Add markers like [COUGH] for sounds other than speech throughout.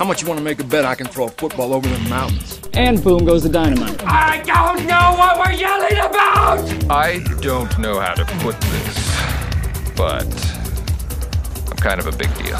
How much you want to make a bet I can throw a football over the mountains? And boom goes the dynamite. I don't know what we're yelling about! I don't know how to put this, but I'm kind of a big deal.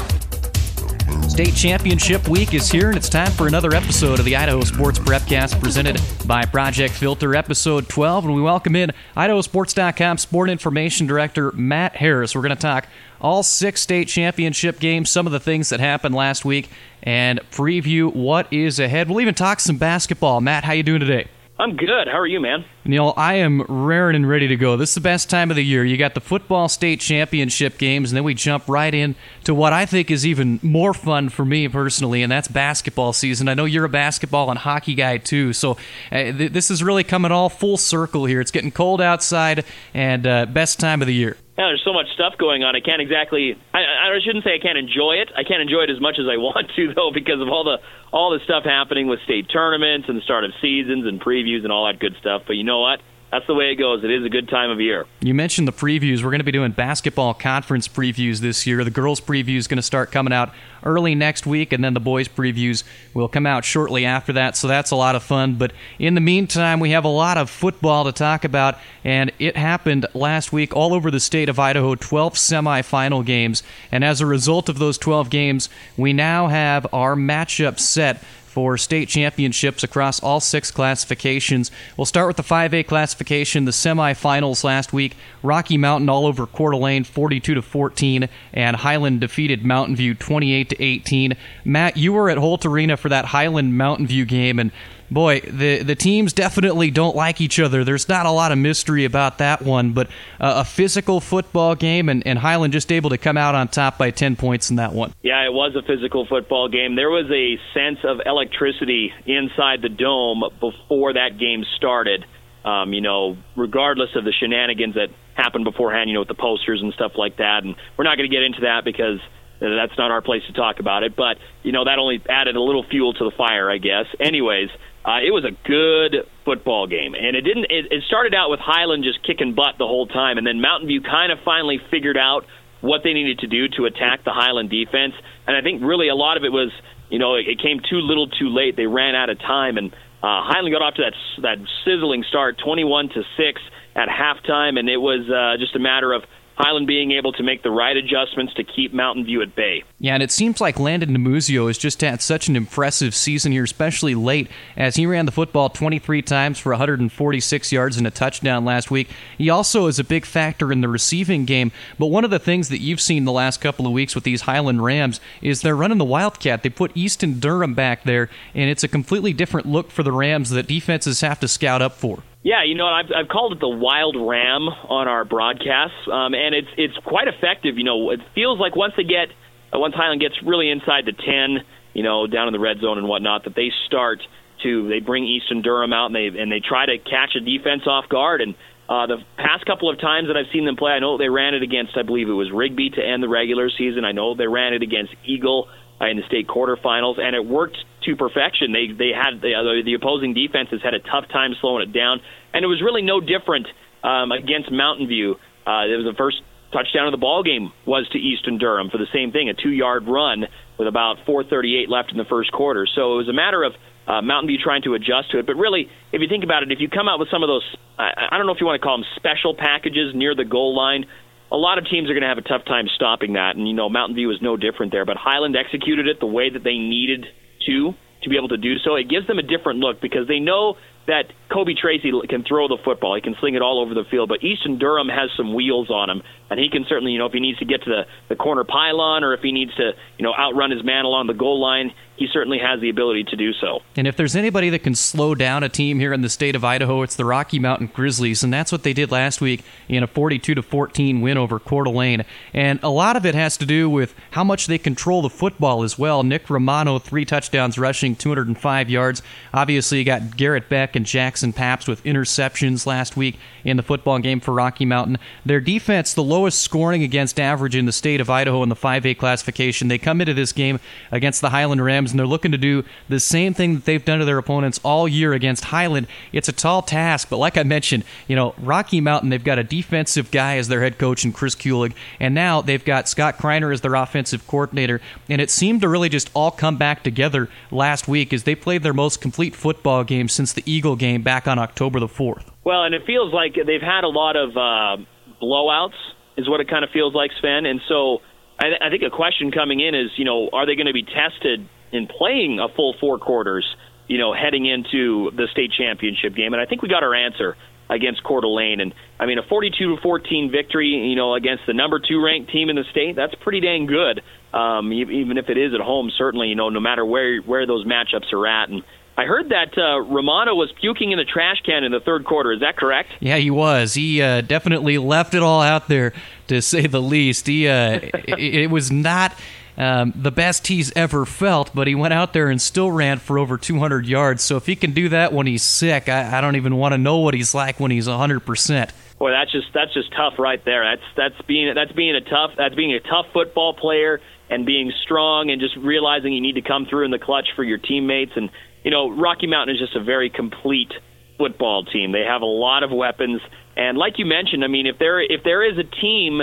State Championship Week is here, and it's time for another episode of the Idaho Sports Prepcast presented by Project Filter, episode 12. And we welcome in IdahoSports.com Sport Information Director Matt Harris. We're going to talk all six state championship games, some of the things that happened last week, and preview what is ahead. We'll even talk some basketball. Matt, how you doing today? I'm good. How are you, man? Neil, I am raring and ready to go. This is the best time of the year. You got the football state championship games, and then we jump right in to what I think is even more fun for me personally, and that's basketball season. I know you're a basketball and hockey guy too, so uh, th- this is really coming all full circle here. It's getting cold outside, and uh, best time of the year. Yeah, there's so much stuff going on. I can't exactly. I, I shouldn't say I can't enjoy it. I can't enjoy it as much as I want to, though, because of all the all the stuff happening with state tournaments and the start of seasons and previews and all that good stuff. But you know what? That's the way it goes. It is a good time of year. You mentioned the previews. We're going to be doing basketball conference previews this year. The girls' preview is going to start coming out early next week, and then the boys' previews will come out shortly after that. So that's a lot of fun. But in the meantime, we have a lot of football to talk about, and it happened last week all over the state of Idaho 12 semifinal games. And as a result of those 12 games, we now have our matchup set for state championships across all six classifications. We'll start with the 5A classification, the semifinals last week. Rocky Mountain all over Coeur d'Alene 42 to 14 and Highland defeated Mountain View 28 to 18. Matt, you were at Holt Arena for that Highland Mountain View game and boy, the the teams definitely don't like each other. There's not a lot of mystery about that one, but uh, a physical football game, and, and Highland just able to come out on top by 10 points in that one. Yeah, it was a physical football game. There was a sense of electricity inside the dome before that game started. Um, you know, regardless of the shenanigans that happened beforehand, you know, with the posters and stuff like that. And we're not going to get into that because that's not our place to talk about it. But, you know, that only added a little fuel to the fire, I guess. Anyways, uh, it was a good football game, and it didn't. It, it started out with Highland just kicking butt the whole time, and then Mountain View kind of finally figured out what they needed to do to attack the Highland defense. And I think really a lot of it was, you know, it, it came too little, too late. They ran out of time, and uh, Highland got off to that that sizzling start, twenty-one to six at halftime, and it was uh, just a matter of Highland being able to make the right adjustments to keep Mountain View at bay. Yeah, and it seems like Landon Nemuzio has just had such an impressive season here, especially late, as he ran the football 23 times for 146 yards and a touchdown last week. He also is a big factor in the receiving game, but one of the things that you've seen the last couple of weeks with these Highland Rams is they're running the Wildcat. They put Easton Durham back there, and it's a completely different look for the Rams that defenses have to scout up for. Yeah, you know, I've, I've called it the wild ram on our broadcasts, um, and it's it's quite effective. You know, it feels like once they get uh, once Highland gets really inside the ten, you know, down in the red zone and whatnot, that they start to they bring Easton Durham out and they and they try to catch a defense off guard. And uh, the past couple of times that I've seen them play, I know they ran it against I believe it was Rigby to end the regular season. I know they ran it against Eagle uh, in the state quarterfinals, and it worked to perfection. They they had the, uh, the opposing defenses had a tough time slowing it down, and it was really no different um, against Mountain View. Uh, it was the first touchdown of the ball game was to Easton Durham for the same thing, a two-yard run with about 4:38 left in the first quarter. So it was a matter of uh, Mountain View trying to adjust to it. But really, if you think about it, if you come out with some of those, I, I don't know if you want to call them special packages near the goal line, a lot of teams are going to have a tough time stopping that. And, you know, Mountain View is no different there. But Highland executed it the way that they needed to to be able to do so. It gives them a different look because they know that Kobe Tracy can throw the football. He can sling it all over the field. But Easton Durham has some wheels on him, and he can certainly, you know, if he needs to get to the, the corner pylon or if he needs to, you know, outrun his man along the goal line, he certainly has the ability to do so. And if there's anybody that can slow down a team here in the state of Idaho, it's the Rocky Mountain Grizzlies, and that's what they did last week in a 42 to 14 win over Coeur d'Alene. And a lot of it has to do with how much they control the football as well. Nick Romano, three touchdowns rushing, 205 yards. Obviously, you got Garrett Beck and Jackson Paps with interceptions last week in the football game for Rocky Mountain. Their defense, the lowest scoring against average in the state of Idaho in the 5A classification. They come into this game against the Highland Rams, and they're looking to do the same thing that they've done to their opponents all year against Highland. It's a tall task, but like I mentioned, you know, Rocky Mountain, they've got a defensive guy as their head coach and Chris Kulig, and now they've got Scott Kreiner as their offensive coordinator, and it seemed to really just all come back together last week as they played their most complete football game since the Eagle game back on October the 4th. Well, and it feels like they've had a lot of uh, blowouts, is what it kind of feels like, Sven. And so I, th- I think a question coming in is, you know, are they going to be tested in playing a full four quarters, you know, heading into the state championship game? And I think we got our answer against Coeur d'Alene. And I mean, a 42 to 14 victory, you know, against the number two ranked team in the state, that's pretty dang good. Um, even if it is at home, certainly, you know, no matter where where those matchups are at. And I heard that uh, Romano was puking in the trash can in the third quarter. Is that correct? Yeah, he was. He uh, definitely left it all out there, to say the least. He uh, [LAUGHS] it, it was not. Um, the best he's ever felt, but he went out there and still ran for over 200 yards. So if he can do that when he's sick, I, I don't even want to know what he's like when he's 100 percent. Boy, that's just that's just tough right there. That's that's being that's being a tough that's being a tough football player and being strong and just realizing you need to come through in the clutch for your teammates and you know, Rocky Mountain is just a very complete football team. They have a lot of weapons, and like you mentioned, I mean, if there if there is a team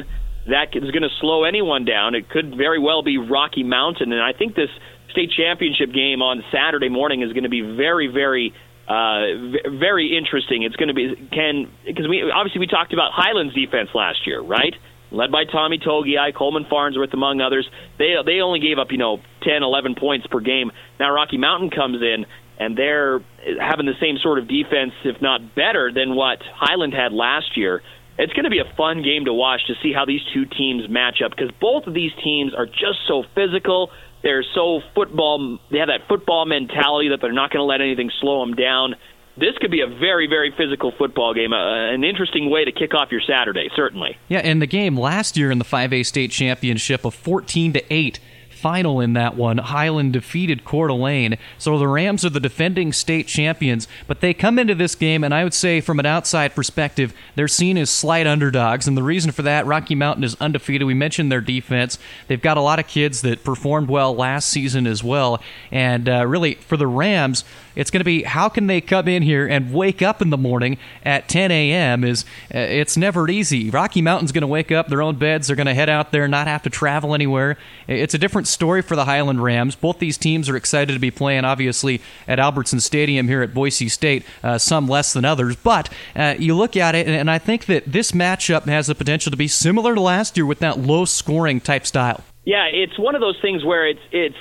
that is going to slow anyone down, it could very well be Rocky Mountain. And I think this state championship game on Saturday morning is going to be very, very, uh, very interesting. It's going to be can because we obviously we talked about Highlands defense last year, right? led by Tommy Togiai, Coleman Farnsworth, among others. They they only gave up you know 10, 11 points per game. Now Rocky Mountain comes in and they're having the same sort of defense, if not better, than what Highland had last year. It's going to be a fun game to watch to see how these two teams match up because both of these teams are just so physical. They're so football. They have that football mentality that they're not going to let anything slow them down this could be a very, very physical football game. Uh, an interesting way to kick off your Saturday, certainly. Yeah, and the game last year in the 5A state championship of 14 to 8 final in that one. Highland defeated Coeur d'Alene. So the Rams are the defending state champions, but they come into this game, and I would say from an outside perspective, they're seen as slight underdogs. And the reason for that, Rocky Mountain is undefeated. We mentioned their defense. They've got a lot of kids that performed well last season as well. And uh, really, for the Rams, it's going to be how can they come in here and wake up in the morning at 10 a.m. Is uh, it's never easy. Rocky Mountain's going to wake up their own beds. They're going to head out there, not have to travel anywhere. It's a different story for the Highland Rams. Both these teams are excited to be playing, obviously, at Albertson Stadium here at Boise State, uh, some less than others. But uh, you look at it, and I think that this matchup has the potential to be similar to last year with that low scoring type style. Yeah, it's one of those things where it's it's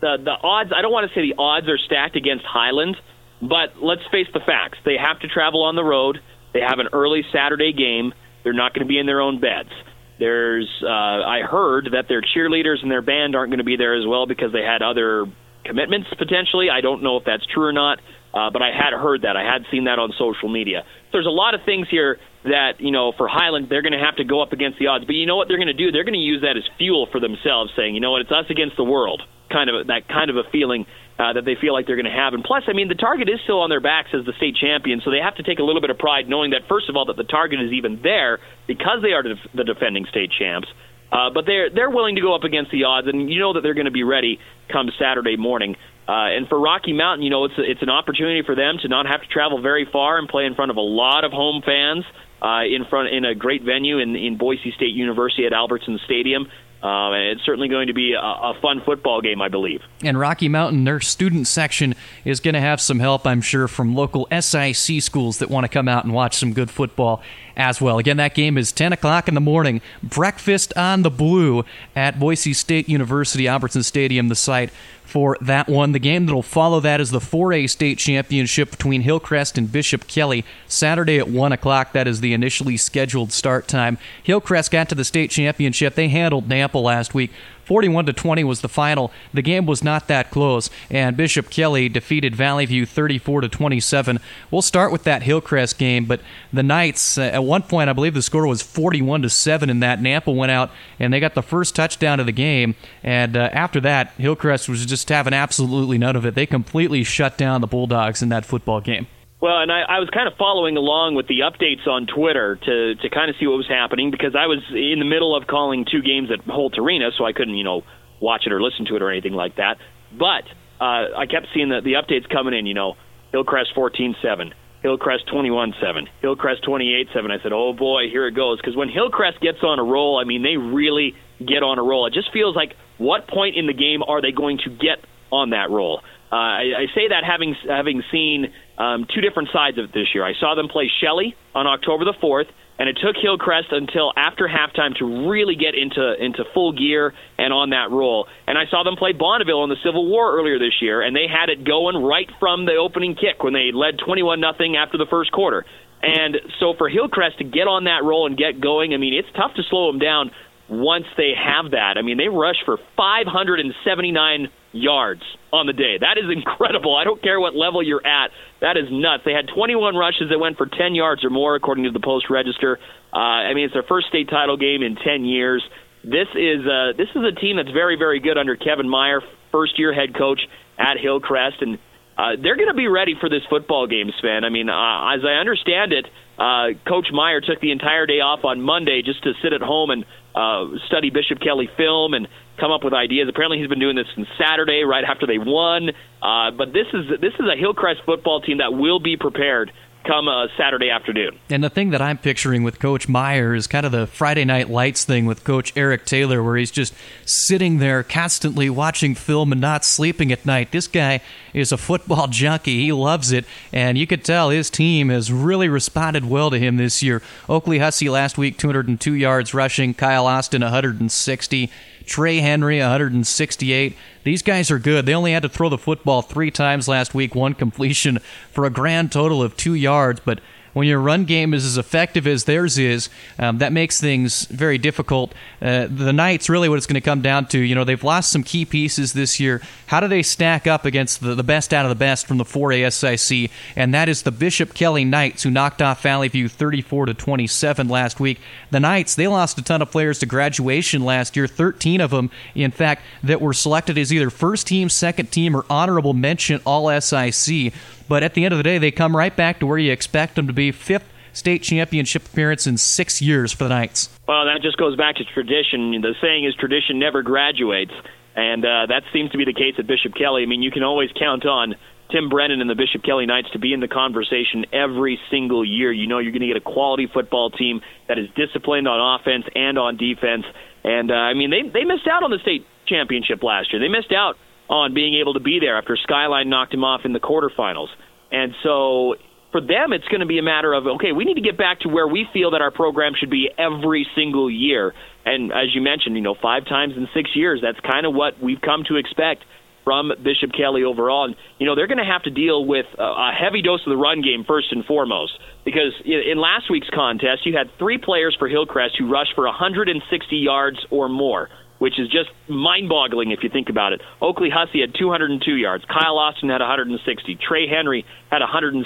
the the odds. I don't want to say the odds are stacked against Highland, but let's face the facts. They have to travel on the road. They have an early Saturday game. They're not going to be in their own beds. There's, uh, I heard that their cheerleaders and their band aren't going to be there as well because they had other commitments potentially. I don't know if that's true or not, uh, but I had heard that. I had seen that on social media. There's a lot of things here that you know for Highland they're going to have to go up against the odds. But you know what they're going to do? They're going to use that as fuel for themselves, saying, you know what, it's us against the world. Kind of that kind of a feeling uh, that they feel like they're going to have. And plus, I mean, the target is still on their backs as the state champion, so they have to take a little bit of pride knowing that, first of all, that the target is even there because they are the defending state champs. Uh, but they're they're willing to go up against the odds, and you know that they're going to be ready come Saturday morning. Uh, and for Rocky Mountain, you know it's it's an opportunity for them to not have to travel very far and play in front of a lot of home fans uh, in front in a great venue in in Boise State University at Albertson Stadium. Um, and it's certainly going to be a, a, fun football game, I believe. And Rocky Mountain, their student section is going to have some help, I'm sure, from local SIC schools that want to come out and watch some good football as well. Again, that game is 10 o'clock in the morning. Breakfast on the Blue at Boise State University, Albertson Stadium, the site for that one. The game that'll follow that is the 4A state championship between Hillcrest and Bishop Kelly, Saturday at 1 o'clock. That is the initially scheduled start time. Hillcrest got to the state championship. They handled Nampa last week 41 to 20 was the final. The game was not that close, and Bishop Kelly defeated Valley View 34 to 27. We'll start with that Hillcrest game, but the Knights uh, at one point I believe the score was 41 to 7 in that Nampa went out and they got the first touchdown of the game, and uh, after that Hillcrest was just having absolutely none of it. They completely shut down the Bulldogs in that football game. Well, and I, I was kind of following along with the updates on Twitter to to kind of see what was happening because I was in the middle of calling two games at Holt Arena, so I couldn't you know watch it or listen to it or anything like that. But uh, I kept seeing the the updates coming in. You know, Hillcrest 14-7, Hillcrest 21-7, Hillcrest 28-7. I said, oh boy, here it goes. Because when Hillcrest gets on a roll, I mean, they really get on a roll. It just feels like what point in the game are they going to get on that roll? Uh, I, I say that having having seen um, two different sides of it this year. I saw them play Shelley on October the fourth, and it took Hillcrest until after halftime to really get into into full gear and on that roll. And I saw them play Bonneville in the Civil War earlier this year, and they had it going right from the opening kick when they led 21 nothing after the first quarter. And so for Hillcrest to get on that roll and get going, I mean, it's tough to slow them down once they have that. I mean, they rush for 579 yards on the day. That is incredible. I don't care what level you're at. That is nuts. They had 21 rushes that went for 10 yards or more, according to the Post Register. Uh, I mean, it's their first state title game in 10 years. This is uh, this is a team that's very, very good under Kevin Meyer, first year head coach at Hillcrest, and uh, they're going to be ready for this football game, Sven. I mean, uh, as I understand it, uh, Coach Meyer took the entire day off on Monday just to sit at home and uh, study Bishop Kelly film and come up with ideas. Apparently, he's been doing this since Saturday, right after they won. Uh, but this is this is a Hillcrest football team that will be prepared come uh, Saturday afternoon. And the thing that I'm picturing with Coach Meyer is kind of the Friday Night Lights thing with Coach Eric Taylor, where he's just sitting there constantly watching film and not sleeping at night. This guy is a football [LAUGHS] junkie. He loves it, and you could tell his team has really responded well to him this year. Oakley Hussey last week, 202 yards rushing. Kyle Austin, 160. Trey Henry, 168. These guys are good. They only had to throw the football three times last week, one completion for a grand total of two yards, but when your run game is as effective as theirs is, um, that makes things very difficult. Uh, the Knights, really, what it's going to come down to, you know, they've lost some key pieces this year. How do they stack up against the, the best out of the best from the 4A SIC? And that is the Bishop Kelly Knights, who knocked off Valley View 34 to 27 last week. The Knights, they lost a ton of players to graduation last year, 13 of them, in fact, that were selected as either first team, second team, or honorable mention All SIC. But at the end of the day, they come right back to where you expect them to be fifth state championship appearance in six years for the Knights. Well, that just goes back to tradition. The saying is tradition never graduates. And uh, that seems to be the case at Bishop Kelly. I mean, you can always count on Tim Brennan and the Bishop Kelly Knights to be in the conversation every single year. You know you're going to get a quality football team that is disciplined on offense and on defense. And uh, I mean, they they missed out on the state championship last year. They missed out on being able to be there after Skyline knocked him off in the quarterfinals. And so for them, it's going to be a matter of okay, we need to get back to where we feel that our program should be every single year. And as you mentioned, you know, five times in six years, that's kind of what we've come to expect from Bishop Kelly overall. And, you know, they're going to have to deal with a heavy dose of the run game first and foremost. Because in last week's contest, you had three players for Hillcrest who rushed for 160 yards or more which is just mind-boggling if you think about it. Oakley Hussey had 202 yards. Kyle Austin had 160. Trey Henry had 168.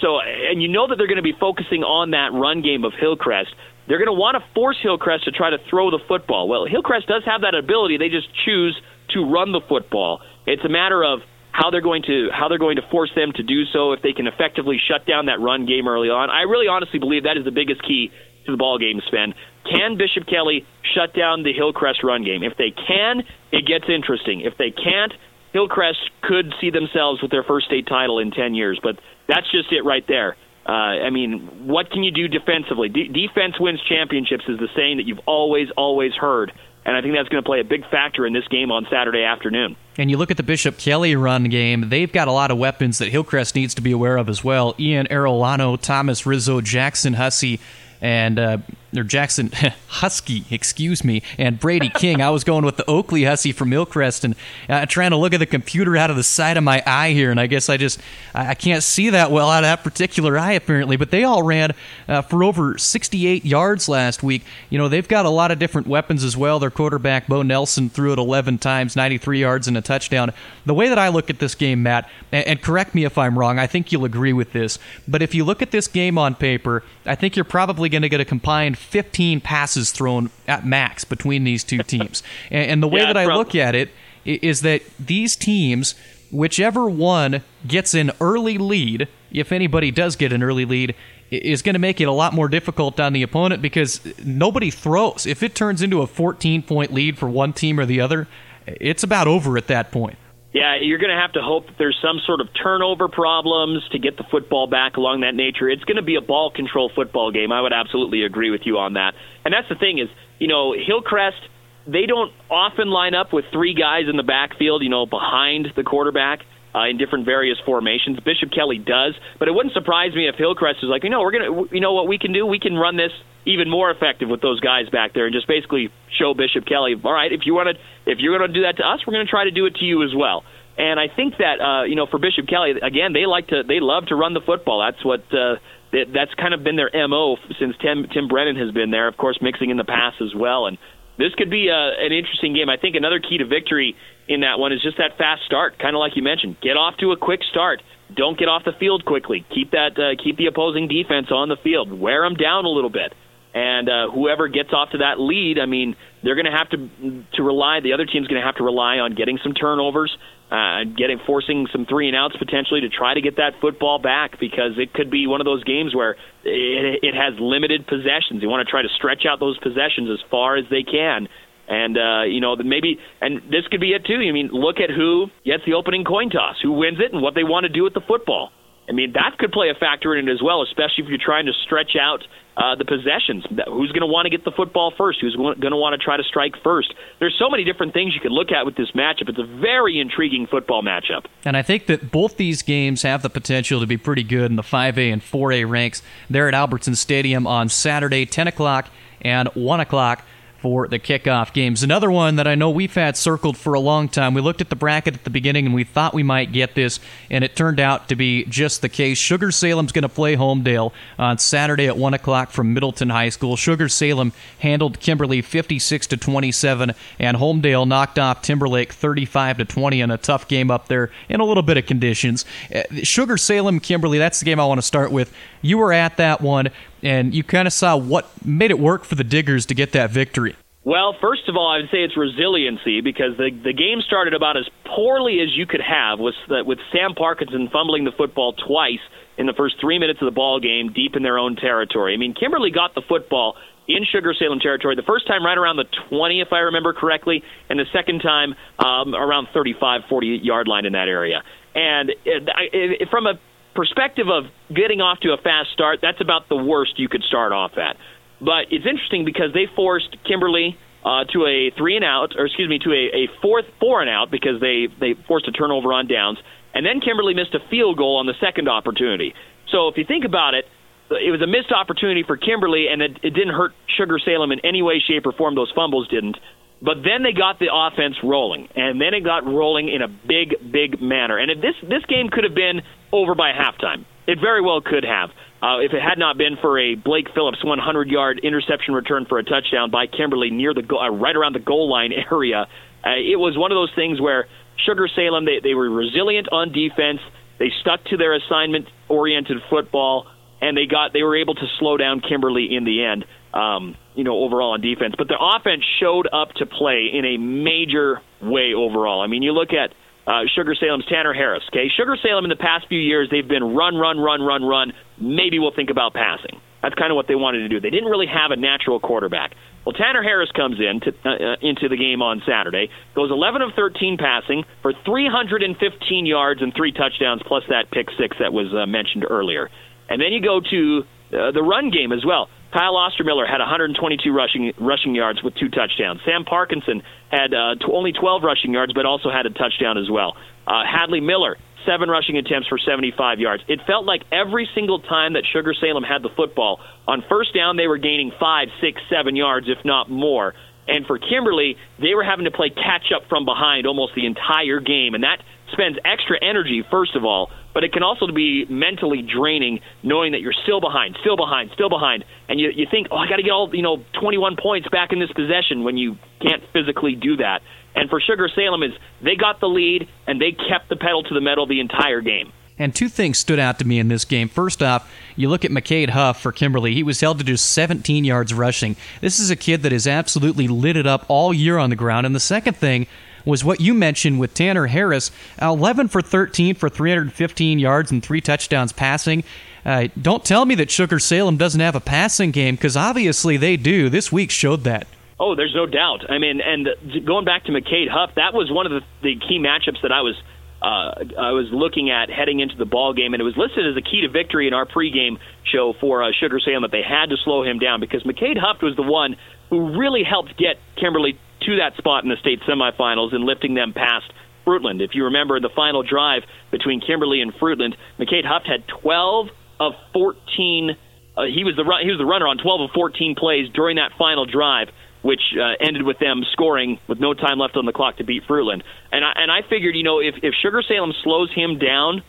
So, and you know that they're going to be focusing on that run game of Hillcrest. They're going to want to force Hillcrest to try to throw the football. Well, Hillcrest does have that ability. They just choose to run the football. It's a matter of how they're going to how they're going to force them to do so if they can effectively shut down that run game early on. I really honestly believe that is the biggest key to the ball game, Sven. Can Bishop Kelly shut down the Hillcrest run game? If they can, it gets interesting. If they can't, Hillcrest could see themselves with their first state title in 10 years. But that's just it right there. Uh, I mean, what can you do defensively? De- defense wins championships is the saying that you've always, always heard. And I think that's going to play a big factor in this game on Saturday afternoon. And you look at the Bishop Kelly run game, they've got a lot of weapons that Hillcrest needs to be aware of as well. Ian Arolano, Thomas Rizzo, Jackson Hussey, and uh, or Jackson [LAUGHS] Husky, excuse me, and Brady King. I was going with the Oakley Hussey from Hillcrest, and uh, trying to look at the computer out of the side of my eye here, and I guess I just I can't see that well out of that particular eye apparently. But they all ran uh, for over 68 yards last week. You know they've got a lot of different weapons as well. Their quarterback Bo Nelson threw it 11 times, 93 yards and a touchdown. The way that I look at this game, Matt, and, and correct me if I'm wrong, I think you'll agree with this. But if you look at this game on paper, I think you're probably going to get a combined 15 passes thrown at max between these two teams. And, and the way yeah, that I look at it is that these teams, whichever one gets an early lead if anybody does get an early lead, is going to make it a lot more difficult on the opponent because nobody throws. If it turns into a 14 point lead for one team or the other, it's about over at that point. Yeah, you're going to have to hope that there's some sort of turnover problems to get the football back along that nature. It's going to be a ball control football game. I would absolutely agree with you on that. And that's the thing is, you know, Hillcrest they don't often line up with three guys in the backfield, you know, behind the quarterback uh, in different various formations. Bishop Kelly does, but it wouldn't surprise me if Hillcrest is like, you know, we're gonna, you know, what we can do, we can run this even more effective with those guys back there, and just basically show Bishop Kelly, all right, if you want to, if you're going to do that to us, we're going to try to do it to you as well. And I think that uh, you know, for Bishop Kelly, again, they like to, they love to run the football. That's what. Uh, that's kind of been their mo since Tim Tim Brennan has been there. Of course, mixing in the pass as well, and this could be a, uh, an interesting game. I think another key to victory in that one is just that fast start, kind of like you mentioned. Get off to a quick start. Don't get off the field quickly. Keep that uh, keep the opposing defense on the field. Wear them down a little bit. And uh, whoever gets off to that lead, I mean, they're going to have to to rely. The other team's going to have to rely on getting some turnovers, uh, getting forcing some three and outs potentially to try to get that football back because it could be one of those games where it, it has limited possessions. You want to try to stretch out those possessions as far as they can. And uh, you know, maybe, and this could be it too. I mean, look at who gets the opening coin toss, who wins it, and what they want to do with the football. I mean, that could play a factor in it as well, especially if you're trying to stretch out uh, the possessions. Who's going to want to get the football first? Who's going to want to try to strike first? There's so many different things you could look at with this matchup. It's a very intriguing football matchup. And I think that both these games have the potential to be pretty good in the 5A and 4A ranks. They're at Albertson Stadium on Saturday, 10 o'clock and 1 o'clock for the kickoff games. Another one that I know we've had circled for a long time. We looked at the bracket at the beginning and we thought we might get this, and it turned out to be just the case. Sugar Salem's going to play Homedale on Saturday at 1 o'clock from Middleton High School. Sugar Salem handled Kimberly 56 to 27, and Homedale knocked off Timberlake 35 to 20 in a tough game up there in a little bit of conditions. Uh, Sugar Salem, Kimberly, that's the game I want to start with. You were at that one and you kind of saw what made it work for the Diggers to get that victory. Well, first of all, I would say it's resiliency because the the game started about as poorly as you could have with with Sam Parkinson fumbling the football twice in the first three minutes of the ball game, deep in their own territory. I mean, Kimberly got the football in Sugar Salem territory the first time right around the 20, if I remember correctly, and the second time um, around 35, 40 yard line in that area. And it, it, from a perspective of getting off to a fast start, that's about the worst you could start off at. But it's interesting because they forced Kimberly uh, to a three and out, or excuse me, to a, a fourth four and out because they they forced a turnover on downs, and then Kimberly missed a field goal on the second opportunity. So if you think about it, it was a missed opportunity for Kimberly, and it, it didn't hurt Sugar Salem in any way, shape, or form. Those fumbles didn't. But then they got the offense rolling, and then it got rolling in a big, big manner. And if this this game could have been over by halftime, it very well could have. Uh, if it had not been for a Blake Phillips 100-yard interception return for a touchdown by Kimberly near the goal, uh, right around the goal line [LAUGHS] area, uh, it was one of those things where Sugar Salem they they were resilient on defense. They stuck to their assignment-oriented football, and they got they were able to slow down Kimberly in the end um, you know, overall on defense. But the offense showed up to play in a major way overall. I mean, you look at uh, Sugar Salem's Tanner Harris. Okay, Sugar Salem in the past few years they've been run, run, run, run, run. Maybe we'll think about passing. That's kind of what they wanted to do. They didn't really have a natural quarterback. Well, Tanner Harris comes in to, uh, uh into the game on Saturday, goes 11 of 13 passing for 315 yards and three touchdowns, plus that pick six that was uh, mentioned earlier. And then you go to uh, the run game as well. Kyle Ostermiller had 122 rushing rushing yards with two touchdowns. Sam Parkinson had uh, t- only 12 rushing yards, but also had a touchdown as well. Uh, Hadley Miller seven rushing attempts for 75 yards. It felt like every single time that Sugar Salem had the football on first down, they were gaining five, six, seven yards, if not more. And for Kimberly, they were having to play catch up from behind almost the entire game, and that spends extra energy, first of all, but it can also be mentally draining knowing that you're still behind, still behind, still behind, and you you think, oh, I got to get all you know 21 points back in this possession when you can't physically do that. And for Sugar Salem is they got the lead and they kept the pedal to the metal the entire game. And two things stood out to me in this game. First off, you look at McCade Huff for Kimberly. He was held to just 17 yards rushing. This is a kid that has absolutely lit it up all year on the ground. And the second thing was what you mentioned with Tanner Harris 11 for 13 for 315 yards and three touchdowns passing. Uh, don't tell me that Sugar Salem doesn't have a passing game because obviously they do. This week showed that. Oh, there's no doubt. I mean, and going back to McCade Huff, that was one of the, the key matchups that I was uh, I was looking at heading into the ball game, and it was listed as a key to victory in our pregame show for uh, Sugar Salem that they had to slow him down because McCade Huff was the one who really helped get Kimberly to that spot in the state semifinals and lifting them past Fruitland. If you remember the final drive between Kimberly and Fruitland, McCade Huff had 12 of 14. Uh, he was the he was the runner on 12 of 14 plays during that final drive which uh, ended with them scoring with no time left on the clock to beat Fruitland. And I, and I figured, you know, if, if Sugar Salem slows him down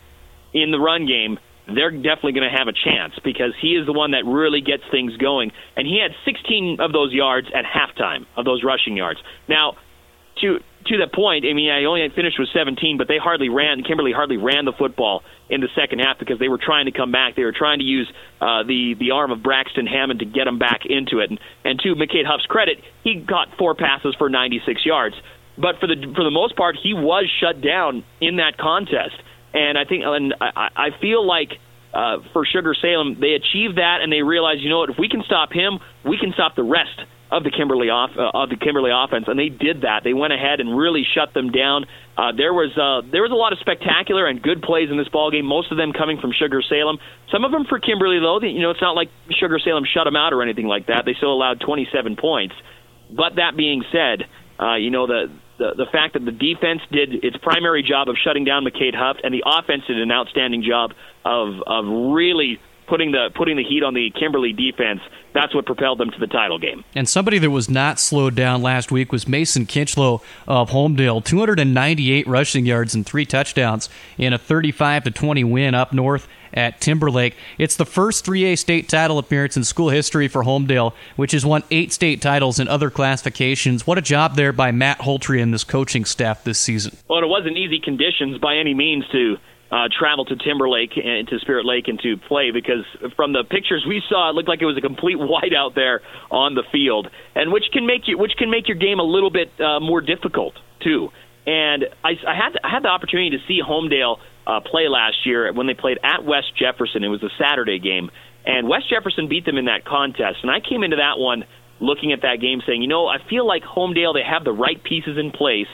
in the run game, they're definitely going to have a chance because he is the one that really gets things going. And he had 16 of those yards at halftime of those rushing yards. Now, to to that point, I mean, I only finished with 17, but they hardly ran. Kimberly hardly ran the football in the second half because they were trying to come back. They were trying to use uh, the the arm of Braxton Hammond to get them back into it. And, and to McCade Huff's credit, he got four passes for 96 yards. But for the for the most part, he was shut down in that contest. And I think, and I, I feel like uh, for Sugar Salem, they achieved that, and they realized, you know what, if we can stop him, we can stop the rest of the Kimberly off uh, of the Kimberly offense, and they did that. They went ahead and really shut them down. Uh, there was uh, there was a lot of spectacular and good plays in this ball game. Most of them coming from Sugar Salem. Some of them for Kimberly, though. You know, it's not like Sugar Salem shut them out or anything like that. They still allowed 27 points. But that being said, uh, you know the, the the fact that the defense did its primary job of shutting down McCade Huff, and the offense did an outstanding job of of really putting the putting the heat on the Kimberly defense. That's what propelled them to the title game. And somebody that was not slowed down last week was Mason Kinchlow of Homedale, 298 rushing yards and three touchdowns in a 35 to 20 win up north at Timberlake. It's the first 3A state title appearance in school history for Homedale, which has won eight state titles in other classifications. What a job there by Matt Holtry and this coaching staff this season. Well, it wasn't easy conditions by any means to uh, travel to Timberlake and to Spirit Lake and to play because from the pictures we saw, it looked like it was a complete [LAUGHS] whiteout there on the field, and which can make you which can make your game a little bit uh, more difficult too. And I, I had I had the opportunity to see Homedale uh, play last year when they played at West Jefferson. It was a Saturday game, and West Jefferson beat them in that contest. And I came into that one looking at that game saying, you know, I feel like Homedale they have the right pieces in place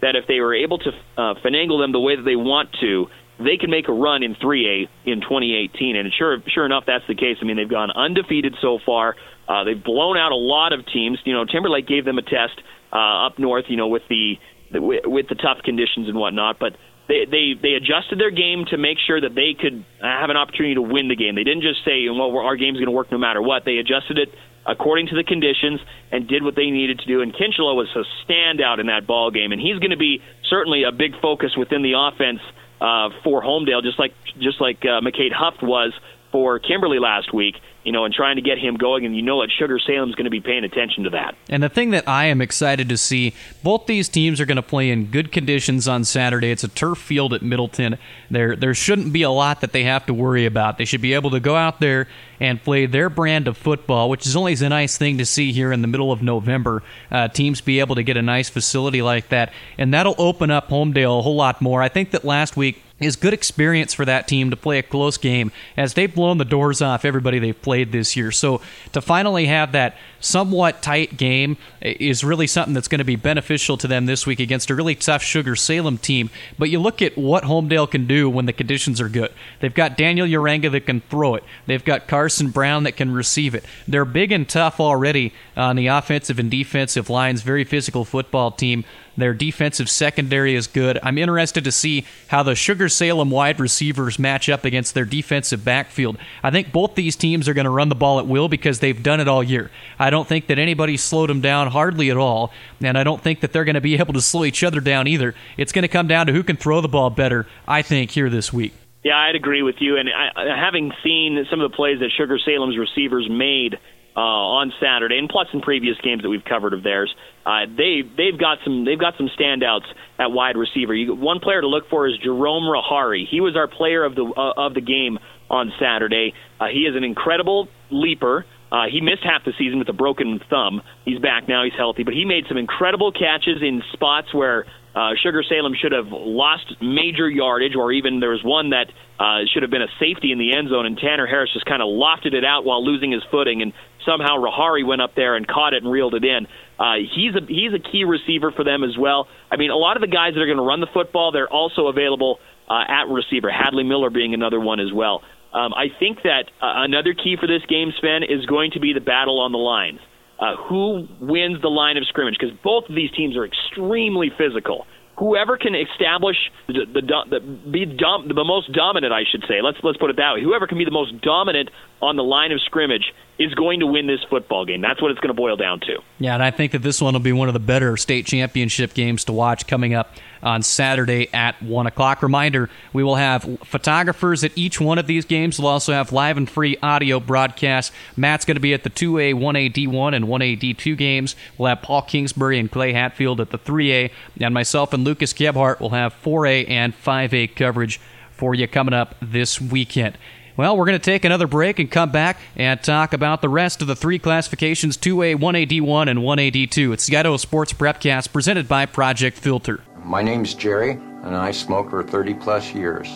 that if they were able to uh, finagle them the way that they want to, they can make a run in 3A in 2018. And sure, sure enough, that's the case. I mean, they've gone undefeated so far. Uh, they've blown out a lot of teams. You know, Timberlake gave them a test uh, up north. You know, with the, the with the tough conditions and whatnot, but. They, they they adjusted their game to make sure that they could have an opportunity to win the game. They didn't just say, "Well, our game's going to work no matter what." They adjusted it according to the conditions and did what they needed to do. And Kinchlow was a standout in that ball game, and he's going to be certainly a big focus within the offense uh, for Homedale, just like just like uh, McCade Huff was for Kimberly last week you know, and trying to get him going. And you know what, Sugar Salem's going to be paying attention to that. And the thing that I am excited to see, both these teams are going to play in good conditions on Saturday. It's a turf field at Middleton. There, there shouldn't be a lot that they have to worry about. They should be able to go out there and play their brand of football, which is always a nice thing to see here in the middle of November. Uh, teams be able to get a nice facility like that, and that'll open up Homedale a whole lot more. I think that last week is good experience for that team to play a close game as they've blown the doors off everybody they've played this year. So to finally have that somewhat tight game is really something that's going to be beneficial to them this week against a really tough Sugar Salem team. But you look at what Homedale can do when the conditions are good. They've got Daniel Uranga that can throw it. They've got Carson Brown that can receive it. They're big and tough already on the offensive and defensive lines. Very physical football team. Their defensive secondary is good. I'm interested to see how the Sugar Salem wide receivers match up against their defensive backfield. I think both these teams are going to run the ball at will because they've done it all year. I don't think that anybody slowed them down hardly at all, and I don't think that they're going to be [LAUGHS] able to slow each other down either. It's going to come down to who can throw the ball better, I think, here this week. Yeah, I'd agree with you. And I, having seen some of the plays that Sugar Salem's receivers made uh, on Saturday, and plus in previous games that we've covered of theirs, uh, they they've got some they've got some standouts at wide receiver. You, one player to look for is Jerome Rahari. He was our player of the uh, of the game on Saturday. Uh, he is an incredible leaper. Uh, he missed half the season with a broken thumb. He's back now. He's healthy, but he made some incredible catches in spots where uh, Sugar Salem should have lost major yardage, or even there was one that uh, should have been a safety in the end zone, and Tanner Harris just kind of lofted it out while losing his footing, and somehow Rahari went up there and caught it and reeled it in. Uh, he's a he's a key receiver for them as well. I mean, a lot of the guys that are going to run the football, they're also available uh, at receiver. Hadley Miller being another one as well. Um, I think that uh, another key for this game, Sven, is going to be the battle on the lines Uh, who wins the line of scrimmage because both of these teams are extremely physical. Whoever can establish the, the, the be dom, the most dominant, I should say. Let's let's put it that way. Whoever can be the most dominant on the line of scrimmage is going to win this football game. That's what it's going to boil down to. Yeah, and I think that this one will be one of the better state championship games to watch coming up on Saturday at 1 o'clock. Reminder we will have photographers at each one of these games. We'll also have live and free audio broadcasts. Matt's going to be at the 2A, 1A D1, and 1A D2 games. We'll have Paul Kingsbury and Clay Hatfield at the 3A, and myself and Lucas Gebhart will have 4A and 5A coverage for you coming up this weekend. Well, we're going to take another break and come back and talk about the rest of the three classifications 2A, 1A D1, and 1A D2. It's Idaho Sports Prepcast presented by Project Filter. My name's Jerry, and I smoked for 30 plus years.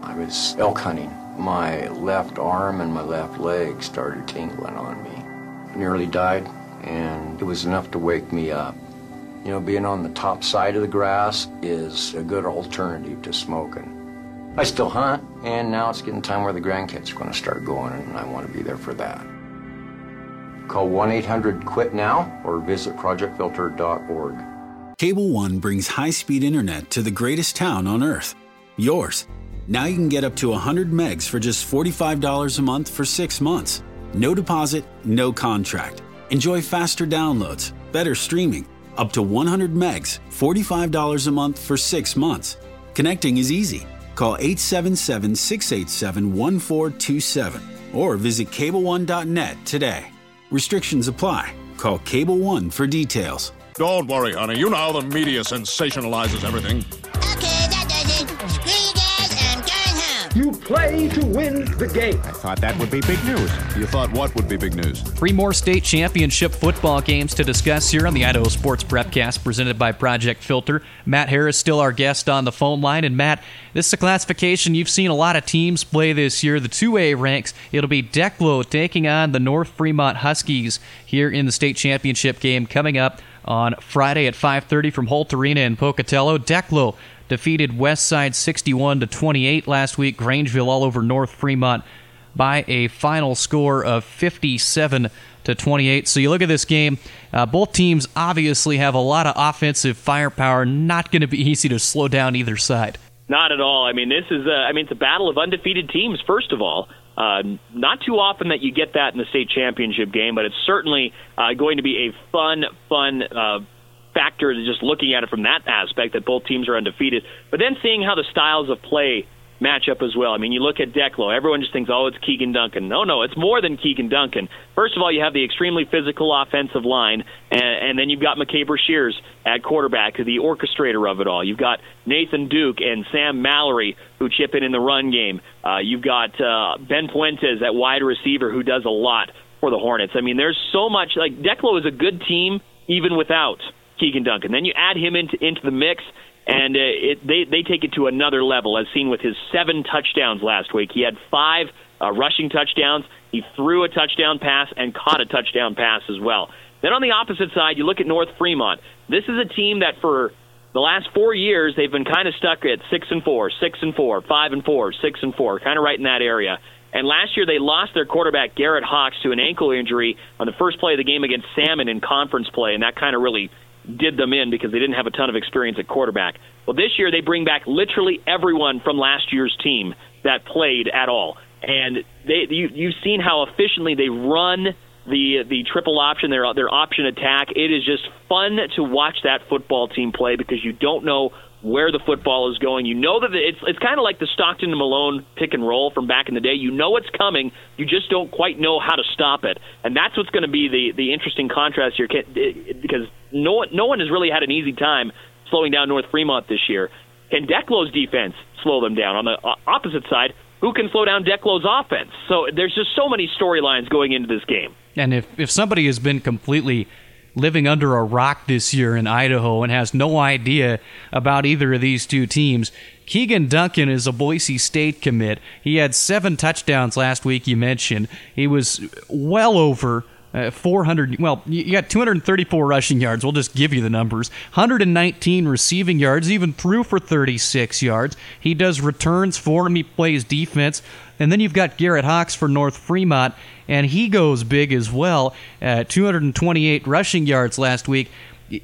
I was elk hunting. My left arm and my left leg started tingling on me. I Nearly died, and it was enough to wake me up. You know, being on the top side of the grass is a good alternative to smoking. I still hunt, and now it's getting time where the grandkids are going to start going, and I want to be there for that. Call 1 800 QUIT NOW or visit projectfilter.org. Cable One brings high speed internet to the greatest town on earth, yours. Now you can get up to 100 megs for just $45 a month for six months. No deposit, no contract. Enjoy faster downloads, better streaming, up to 100 megs, $45 a month for six months. Connecting is easy Call 877 687 1427 or visit cable1.net today. Restrictions apply. Call Cable One for details. Don't worry, honey. You know how the media sensationalizes everything. Play to win the game. I thought that would be big news. You thought what would be big news? Three more state championship football games to discuss here on the Idaho Sports Prepcast presented by Project Filter. Matt Harris still our guest on the phone line. And Matt, this is a classification you've seen a lot of teams play this year. The 2A ranks, it'll be Declo taking on the North Fremont Huskies here in the state championship game coming up on Friday at 5:30 from Holt Arena in Pocatello. Declo defeated Westside 61 to 28 last week. Grangeville all over North Fremont by a final score of 57 to 28. So you look at this game, uh, both teams obviously have a lot of offensive firepower. Not going to be [LAUGHS] easy to slow down either side. Not at all. I mean, this is a, I mean, it's a battle of undefeated teams. First of all, uh, not too often that you get that in the state championship game, but it's certainly uh, going to be a fun, fun factor just looking at it from that aspect that both teams are undefeated. But then seeing how the styles of play matchup as well. I mean, you look at Declo, everyone just thinks, oh, it's Keegan Duncan. No, no, it's more than Keegan Duncan. First of all, you have the extremely physical offensive line, and, and then you've got McCabe Shears at quarterback, the orchestrator of it all. You've got Nathan Duke and Sam Mallory who chip in in the run game. Uh, you've got uh, Ben Puentes at wide receiver who does a lot for the Hornets. I mean, there's so much. Like Declo is a good team even without Keegan Duncan. Then you add him into into the mix and uh, it, they they take it to another level, as seen with his seven touchdowns last week. He had five uh, rushing touchdowns. He threw a touchdown pass and caught a touchdown pass as well. Then on the opposite side, you look at North Fremont. This is a team that for the last four years they've been kind of stuck at six and four, six and four, five and four, six and four, kind of right in that area. And last year they lost their quarterback Garrett Hawks to an ankle injury on the first play of the game against Salmon in conference play, and that kind of really did them in because they didn't have a ton of experience at quarterback. Well, this year they bring back literally everyone from last year's team that played at all, and they you, you've seen how efficiently they run the the triple option, their their option attack. It is just fun to watch that football team play because you don't know where the football is going. You know that it's it's kind of like the Stockton and Malone pick and roll from back in the day. You know it's coming, you just don't quite know how to stop it, and that's what's going to be the the interesting contrast here because no one, no one has really had an easy time slowing down North Fremont this year. Can Declo's defense slow them down? On the uh, opposite side, who can slow down Declo's offense. So there's just so many storylines going into this game. And if, if somebody has been completely living under a rock this year in Idaho and has no idea about either of these two teams, Keegan Duncan is a Boise State commit. He had seven touchdowns last week, you mentioned. He was well over uh, 400 well you got 234 rushing yards. We'll just give you the numbers. 119 receiving yards even threw for 36 yards. He does returns for him. He plays defense. And then you've got garrett hawks for north fremont and he goes big as well. Uh, 228 rushing yards last week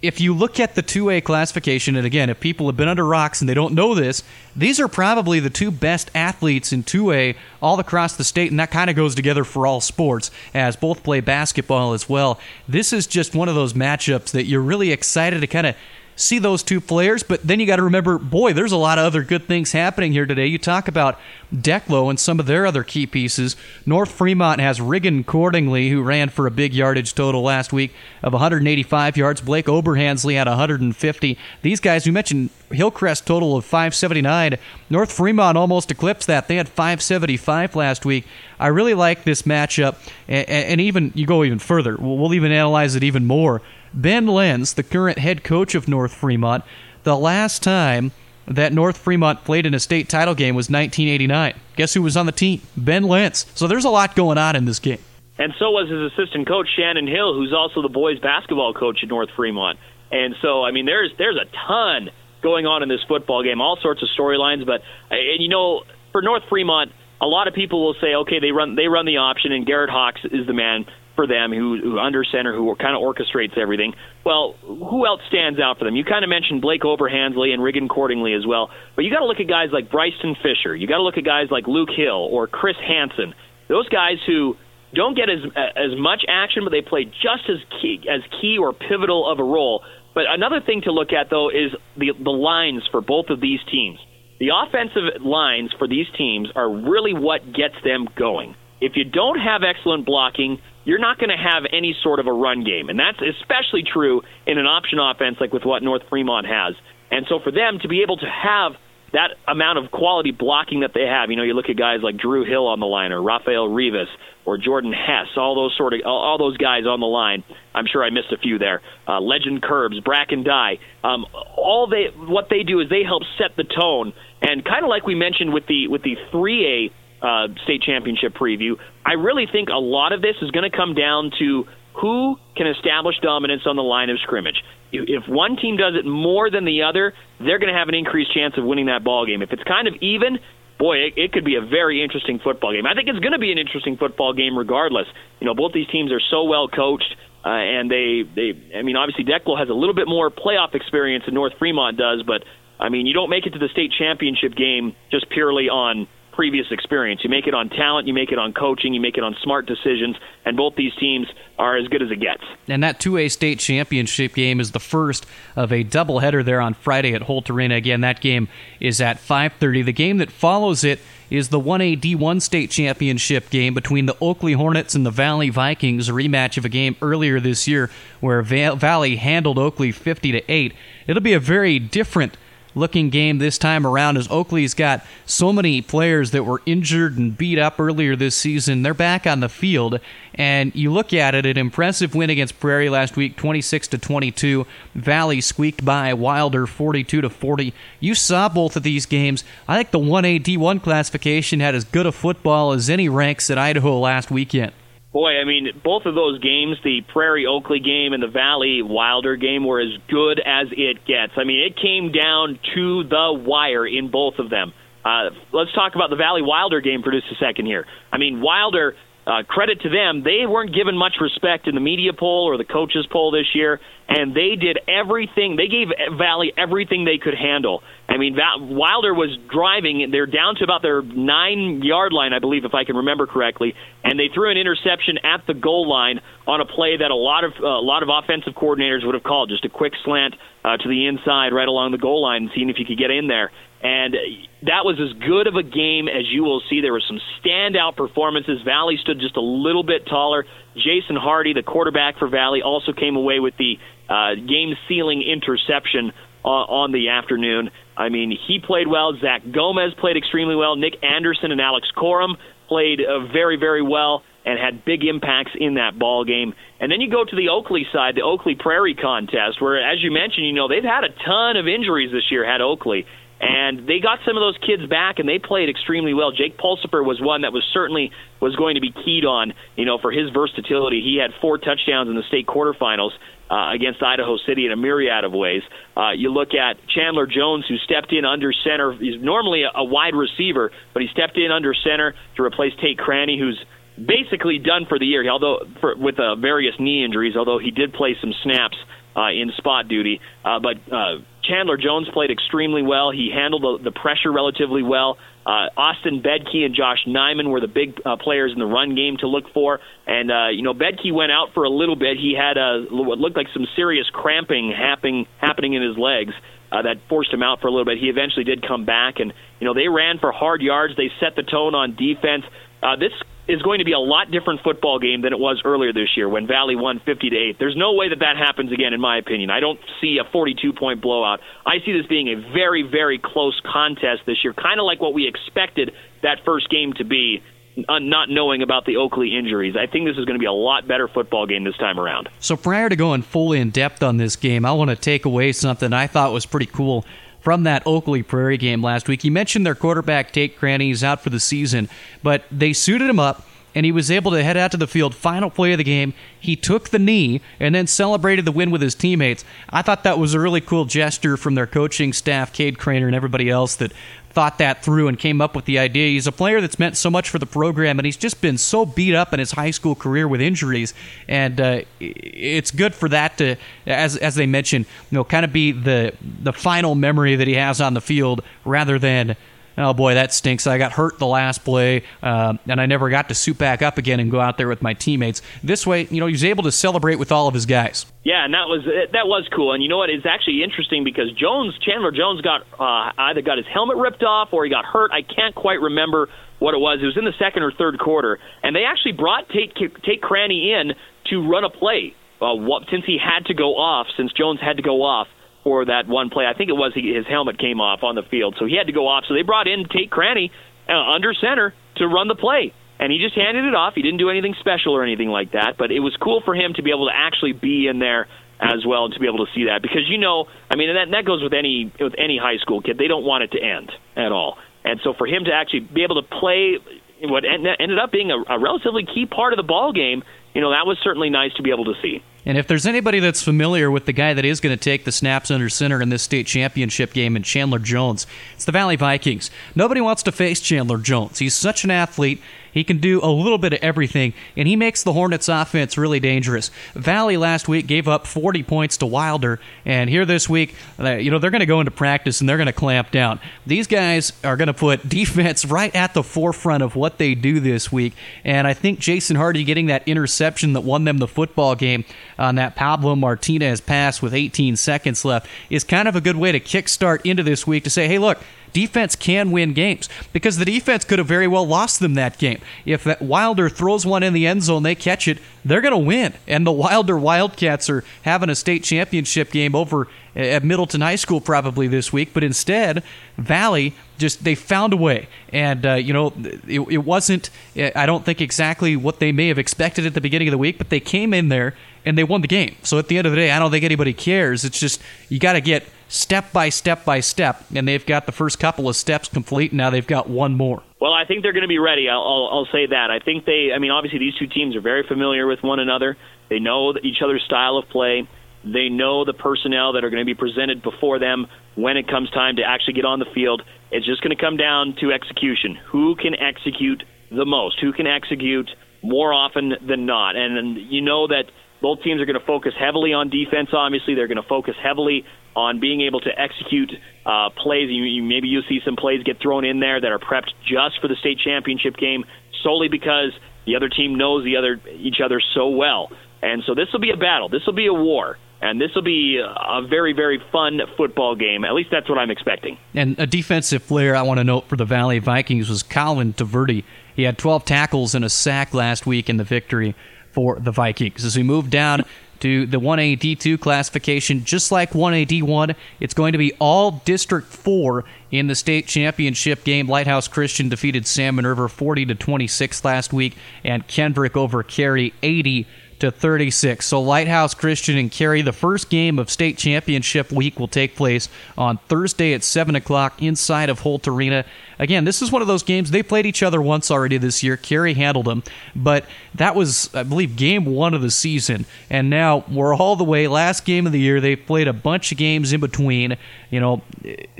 if you look at the 2A classification, and again, if people have been under rocks and they don't know this, these are probably the two best athletes in 2A all across the state, and that kind of goes together for all sports, as both play basketball as well. This is just one of those matchups that you're really excited to kind of see those two players, but then you got to remember, boy, there's a lot of other good things happening here today. You talk about Declo and some of their other key pieces. North Fremont has Riggin Cordingly, who ran for a big yardage total last week of 185 yards. Blake Oberhansley had 150. These guys, we mentioned Hillcrest total of 579. North Fremont almost eclipsed that. They had 575 last week. I really like this matchup, and, even you go even further. We'll even analyze it even more. Ben Lenz, the current head coach of North Fremont, the last time that North Fremont played in a state title game was 1989. Guess who was on the team? Ben Lenz. So there's a lot going on in this game. And so was his assistant coach Shannon Hill, who's also the boys basketball coach at North Fremont. And so I mean there's there's a ton going on in this football game, all sorts of storylines, but and you know, for North Fremont, a lot of people will say, okay, they run they run the option and Garrett Hawks is the man for them, who, who under center, who kind of orchestrates everything. Well, who else stands out for them? You kind of mentioned Blake Oberhansley and Riggin Cordingly as well, but you got to look at guys like Bryson Fisher. You got to look at guys like Luke Hill or Chris Hansen. Those guys who don't get as as much action, but they play just as key as key or pivotal of a role. But another thing to look at though is the the lines for both of these teams. The offensive lines for these teams are really what gets them going. If you don't have excellent blocking, you're not going to have any sort of a run game. And that's especially true in an option offense like with what North Fremont has. And so for them to be able to have that amount of quality blocking that they have, you know, you look at guys like Drew Hill on the line or Rafael Rivas or Jordan Hess, all those sort of all those guys on the line. I'm sure I missed a few there. Uh, Legend Curbs, Bracken Dye. Um, all they what they do is they help set the tone, and kind of like we mentioned with the with the 3A uh, state championship preview. I really think a lot of this is going to come down to who can establish dominance on the line of scrimmage. If one team does it more than the other, they're going to have an increased chance of winning that ball game. If it's kind of even, boy, it, it could be a very interesting football game. I think it's going to be an interesting football game regardless. You know, both these teams are so well coached. Uh, and they, they, I mean, obviously Declo has a little bit more playoff experience than North Fremont does, but I mean, you don't make it to the state championship game just purely on previous experience. You make it on talent, you make it on coaching, you make it on smart decisions, and both these teams are as good as it gets. And that 2A state championship game is the first of a doubleheader there on Friday at Holt Arena. Again, that game is at 5:30. The game that follows it is the 1A D1 state championship game between the Oakley Hornets and the Valley Vikings, a rematch of a game earlier this year where Valley handled Oakley 50 to 8. It'll be a very different looking game this time around as Oakley's got so many players that were injured and beat up earlier this season. They're back on the field, and you look at it, an impressive win against Prairie last week, 26 to 22. Valley squeaked by Wilder 42 to 40. You saw both of these games. I think the 1A D1 classification had as good a football as any ranks at Idaho last weekend. Boy, I mean, both of those games, the Prairie Oakley game and the Valley Wilder game, were as good as it gets. I mean, it came down to the wire in both of them. Uh, let's talk about the Valley Wilder game for just a second here. I mean, Wilder uh, credit to them, they weren't given much respect in the media poll or the coaches poll this year, and they did everything. They gave Valley everything they could handle. I mean, Wilder was driving. They're down to about their nine yard line, I believe, if I can remember correctly, and they threw an interception at the goal line on a play that a lot of uh, a lot of offensive coordinators would have called, just a quick slant uh, to the inside, right along the goal line, and seeing if you could get in there. And that was as good of a game as you will see. There were some standout performances. Valley stood just a little bit taller. Jason Hardy, the quarterback for Valley, also came away with the uh, game sealing interception uh, on the afternoon. I mean, he played well. Zach Gomez played extremely well. Nick Anderson and Alex Corum played uh, very, very well and had big impacts in that ball game. And then you go to the Oakley side, the Oakley Prairie contest, where, as you mentioned, you know they've had a ton of injuries this year. Had Oakley, and they got some of those kids back, and they played extremely well. Jake Pulsifer was one that was certainly was going to be keyed on, you know, for his versatility. He had four touchdowns in the state quarterfinals uh, against Idaho City in a myriad of ways. Uh, you look at Chandler Jones, who stepped in under center. He's normally a, a wide receiver, but he stepped in under center to replace Tate Cranny, who's basically done for the year. Although for, with uh, various knee injuries, although he did play some snaps uh, in spot duty, uh, but uh, Chandler Jones played extremely well. He handled the, the pressure relatively well. Uh, Austin Bedke and Josh Nyman were the big uh, players in the run game to look for. And, uh, you know, Bedke went out for a little bit. He had a, what looked like some serious cramping happening, happening in his legs. Uh, that forced him out for a little bit. He eventually did come back, and you know they ran for hard yards. They set the tone on defense. Uh, this is going to be a lot different football game than it was earlier this year when Valley won 50 to 8. There's no way that that happens again in my opinion. I don't see a 42 point blowout. I see this being a very very close contest this year, kind of like what we expected that first game to be. Not knowing about the Oakley injuries, I think this is going to be a lot better football game this time around. So prior to going fully in depth on this game, I want to take away something I thought was pretty cool from that Oakley Prairie game last week. You mentioned their quarterback, Tate Cranny, is out for the season, but they suited him up and he was able to head out to the field. Final play of the game, he took the knee and then celebrated the win with his teammates. I thought that was a really cool gesture from their coaching staff, Cade Craner, and everybody else that thought that through and came up with the idea. He's a player that's meant so much for the program, and he's just been so beat up in his high school career with injuries. And uh, it's good for that to, as as they mentioned, you know, kind of be the the final memory that he has on the field rather than oh boy, that stinks. I got hurt the last play, uh, and I never got to suit back up again and go out there with my teammates. This way, you know, he was able to celebrate with all of his guys. Yeah, and that was that was cool. And you know what? It's actually interesting because Jones, Chandler Jones, got uh, either got his helmet ripped off or he got hurt. I can't quite remember what it was. It was in the second or third quarter, and they actually brought Tate Tate Cranny in to run a play. Uh, since he had to go off, since Jones had to go off, for that one play. I think it was he, his helmet came off on the field, so he had to go off. So they brought in Tate Cranny uh, under center to run the play, and he just handed it off. He didn't do anything special or anything like that, but it was cool for him to be able to actually be in there as well and to be able to see that because you know, I mean, that that goes with any with any high school kid. They don't want it to end at all, and so for him to actually be able to play what ended up being a, a relatively key part of the ball game, you know, that was certainly nice to be able to see. And if there's anybody that's familiar with the guy that is going to take the snaps under center in this state championship game in Chandler Jones, it's the Valley Vikings. Nobody wants to face Chandler Jones. He's such an athlete. He can do a little bit of everything, and he makes the Hornets offense really dangerous. Valley last week gave up 40 points to Wilder, and here this week, uh, you know, they're going to go into practice and they're going to clamp down. These guys are going to put [LAUGHS] defense right at the forefront of what they do this week, and I think Jason Hardy getting that interception that won them the football game on that Pablo Martinez pass with 18 seconds left is kind of a good way to kickstart into this week to say, hey, look, defense can win games because the defense could have very well lost them that game. If that Wilder throws one in the end zone, they catch it, they're going to win. And the Wilder Wildcats are having a state championship game over at Middleton High School probably this week, but instead, Valley just they found a way, and uh, you know it, it wasn't. I don't think exactly what they may have expected at the beginning of the week, but they came in there and they won the game. So at the end of the day, I don't think anybody cares. It's just you got to get step by step by step, and they've got the first couple of steps complete. And now they've got one more. Well, I think they're going to be ready. I'll, I'll, I'll say that. I think they. I mean, obviously these two teams are very familiar with one another. They know each other's style of play. They know the personnel that are going to be presented before them when it comes time to actually get on the field. It's just going to come down to execution. Who can execute the most? Who can execute more often than not? And, and you know that both teams are going to focus heavily on defense. Obviously, they're going to focus heavily on being able to execute uh, plays. You, you, maybe you'll see some plays get thrown in there that are prepped just for the state championship game, solely because the other team knows the other each other so well. And so this will be a battle. This will be a war. And this will be a very, very fun football game. At least that's what I'm expecting. And a defensive player I want to note for the Valley Vikings was Colin Taverdi. He had 12 tackles and a sack last week in the victory for the Vikings. As we move down to the 1A D2 classification. Just like 1A D1, it's going to be all District 4 in the state championship game. Lighthouse Christian defeated Salmon River 40 to 26 last week, and Kendrick over Carey 80 to 36. So Lighthouse Christian and Carey, the first game of state championship week will take place on Thursday at 7 o'clock inside of Holt Arena. Again, this is one of those games. They played each other once already this year. Carey handled them, but that was, I believe, game one of the season. And now we're all the way, last game of the year. They've played a bunch of games in between. You know,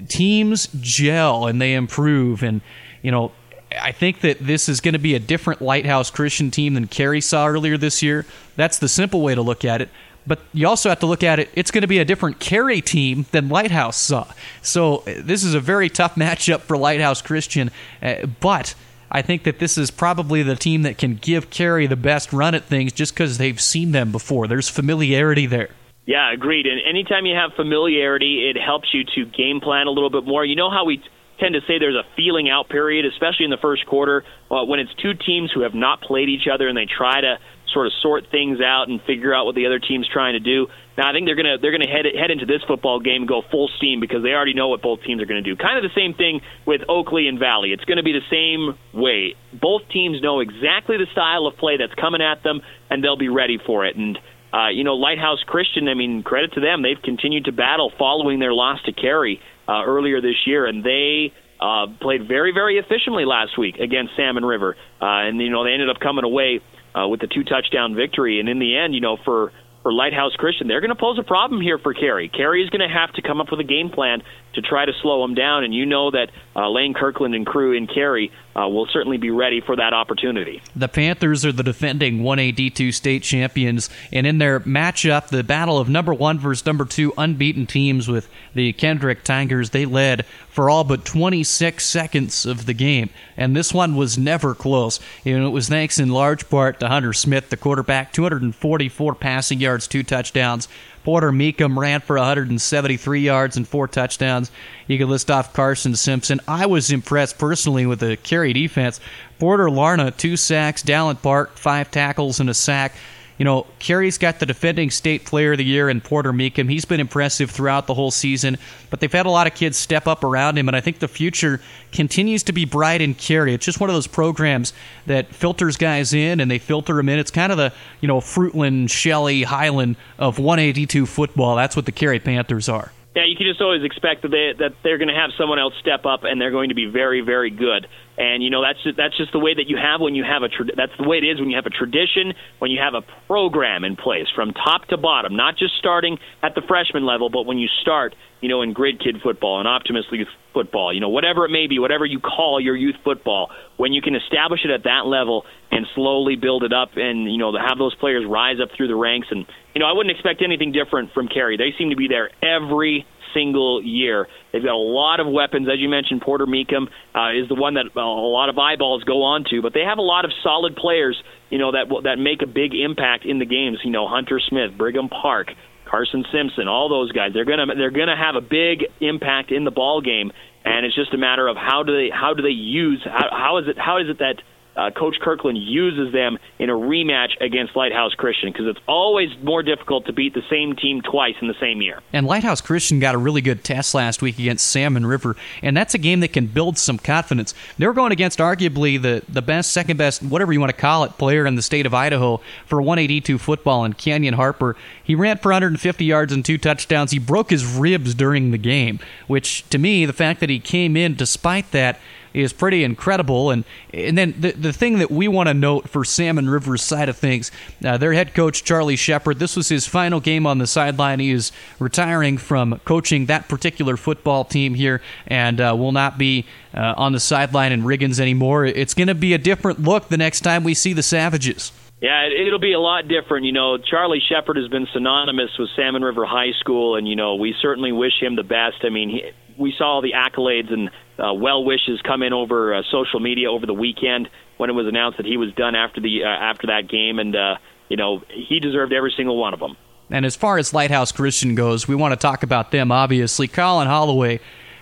teams gel and they improve. And, you know, I think that this is going to be a different Lighthouse Christian team than Carey saw earlier this year. That's the simple way to look at it. But you also have to look at it, it's going to be a different Carey team than Lighthouse saw. So this is a very tough [LAUGHS] matchup for Lighthouse Christian. Uh, but I think that this is probably the team that can give Carey the best run at things just because they've seen them before. There's familiarity there. Yeah, agreed. And anytime you have familiarity, it helps you to game plan a little bit more. You know how we tend to say there's a feeling out period, especially in the first quarter, uh, when it's two teams who have not played each other and they try to sort of sort things out and figure out what the other team's trying to do. Now I think they're gonna they're gonna head head into this football game and go full steam because they already know what both teams are going to do. Kind of the same thing with Oakley and Valley. It's to be the same way. Both teams know exactly the style of play that's coming at them, and they'll be ready for it. And uh, you know, Lighthouse Christian. I mean, credit to them. They've continued to battle following their loss to Carey uh, earlier this year, and they uh, played very, very efficiently last week against Salmon River, uh, and you know they ended up coming away uh, with the two touchdown victory. And in the end, you know, for for Lighthouse Christian, they're going to pose a problem here for Carey. Carey is going to have to come up with a game plan to try to slow them down, and you know that uh, Lane Kirkland and crew in Carey uh, will certainly be ready for that opportunity. The Panthers are the defending 1A D2 state champions, and in their matchup, the battle of number one versus number two unbeaten teams with the Kendrick Tigers, they led for all but 26 seconds of the game, and this one was never close. And it was thanks in large part to Hunter Smith, the quarterback, 244 passing yards, two touchdowns. Porter Meekum ran for 173 yards and four touchdowns. You can list off Carson Simpson. I was impressed personally with the Carey defense. Porter Larna, two sacks. Dallin Park, five tackles and a sack you know, Carey's got the defending state player of the year in Porter Meekum. He's been impressive throughout the whole season, but they've had a lot of kids step up around him, and I think the future continues to be bright in Carey. It's just one of those programs that filters guys in and they filter them in. It's kind of the, you know, Fruitland, Shelley, Highland of 1A D2 football. That's what the Carey Panthers are. Yeah, you can just always expect that they that they're going to have someone else step up and they're going to be very very good. And you know that's just, that's just the way that you have when you have a tra- that's the way it is when you have a tradition, when you have a program in place from top to bottom, not just starting at the freshman level, but when you start, you know, in Grid Kid football and Optimist Youth football, you know, whatever it may be, whatever you call your youth football, when you can establish it at that level and slowly build it up, and you know, have those players rise up through the ranks, and you know, I wouldn't expect anything different from Carey. They seem to be there every single year. They've got a lot of weapons, as you mentioned. Porter Meekum uh, is the one that uh, a lot of eyeballs go on to, but they have a lot of solid players, you know, that that make a big impact in the games. You know, Hunter Smith, Brigham Park, Carson Simpson, all those guys. They're gonna they're gonna have a big impact in the ball game, and it's just a matter of how do they how do they use how, how is it how is it that uh, Coach Kirkland uses them in a rematch against Lighthouse Christian because it's always more difficult to beat the same team twice in the same year. And Lighthouse Christian got a really good test last week against Salmon River, and that's a game that can build some confidence. They were going against arguably the, the best, second best, whatever you want to call it, player in the state of Idaho for 1A D2 football in Canyon Harper. He ran for 150 yards and two touchdowns. He broke his ribs during the game, which to me, the fact that he came in despite that is pretty incredible. And and then the the thing that we want to note for Salmon River's side of things, uh, their head coach Charlie Shepard. This was his final game on the sideline. He is retiring from coaching that particular football team here, and uh, will not be uh, on the sideline in Riggins anymore. It's going to be a different look the next time we see the Savages. Yeah, it'll be a lot different. You know, Charlie Shepard has been synonymous with Salmon River High School, and you know, we certainly wish him the best. I mean, he, we saw all the accolades and uh, well wishes come in over uh, social media over the weekend when it was announced that he was done after the uh, after that game, and uh, you know he deserved every single one of them. And as far as Lighthouse Christian goes, we want to talk about them. Obviously, Colin Holloway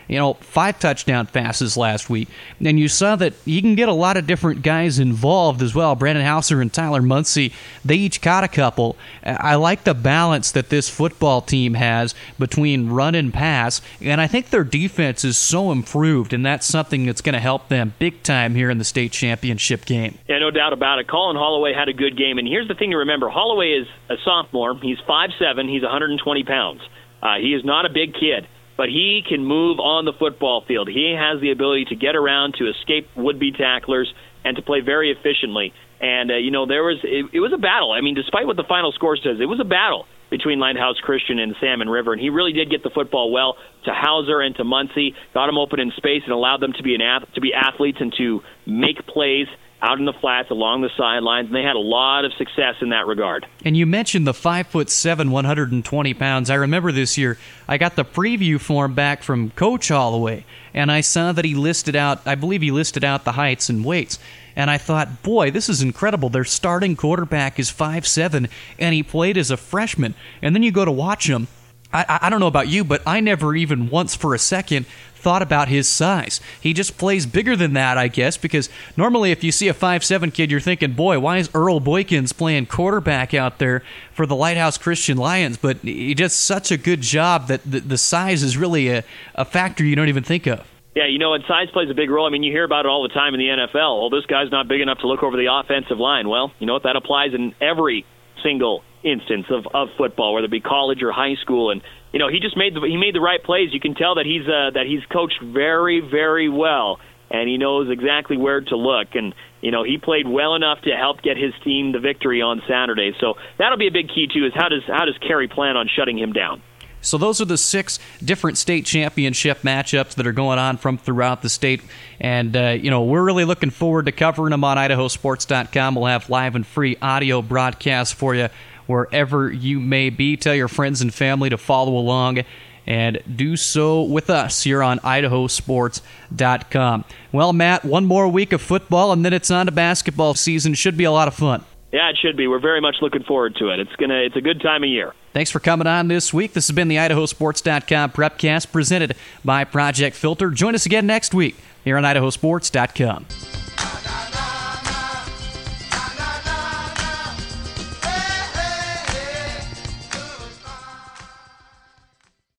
you know, five touchdown passes last week. And you saw that he can get a lot of different guys involved as well. Brandon Hauser and Tyler Muncie, they each caught a couple. I like the balance that this football team has between run and pass, and I think their defense is so improved, and that's something that's going to help them big time here in the state championship game. Yeah, no doubt about it. Colin Holloway had a good game, and here's the thing to remember: Holloway is a sophomore. He's five seven. He's 120 pounds. Uh, he is not a big kid but he can move on the football field. He has the ability to get around, to escape would-be tacklers, and to play very efficiently. And uh, you know, there was it, it was a battle. I mean, despite what the final score says, it was a battle between Lighthouse Christian and Salmon River, and he really did get the football well to Hauser and to Muncie, got him open in space, and allowed them to be an ath- to be athletes and to make plays out in the flats along the sidelines, and they had a lot of success in that regard. And you mentioned the five foot seven, 120 pounds. I remember this year I got the preview form back from Coach Holloway, and I saw that he listed out, I believe he listed out the heights and weights. And I thought, boy, this is incredible. Their starting quarterback is five seven, and he played as a freshman. And then you go to watch him. I, I don't know about you, but I never even once for a second thought about his size. He just plays bigger than that, I guess, because normally if you see a five-seven kid, you're thinking, boy, why is Earl Boykins playing quarterback out there for the Lighthouse Christian Lions? But he does such a good job that the, the size is really a, a factor you don't even think of. Yeah, you know, and size plays a big role. I mean, you hear about it all the time in the NFL. Oh, this guy's not big enough to look over the offensive line. Well, you know what? That applies in every single instance of, of football, whether it be college or high school. And you know, he just made the he made the right plays. You can tell that he's uh, that he's coached very very well, and he knows exactly where to look. And you know, he played well enough to help get his team the victory on Saturday. So that'll be a big key too. Is how does how does Carey plan on shutting him down? So those are the six different state championship matchups that are going on from throughout the state, and uh, you know we're really looking forward to covering them on IdahoSports.com. We'll have live and free audio broadcasts for you wherever you may be. Tell your friends and family to follow along and do so with us here on idahosports.com. Well, Matt, one more week of football and then it's on to basketball season. Should be a lot of fun. Yeah, it should be. We're very much looking forward to it. It's gonna it's a good time of year. Thanks for coming on this week. This has been the idahosports.com prepcast presented by Project Filter. Join us again next week here on idahosports.com.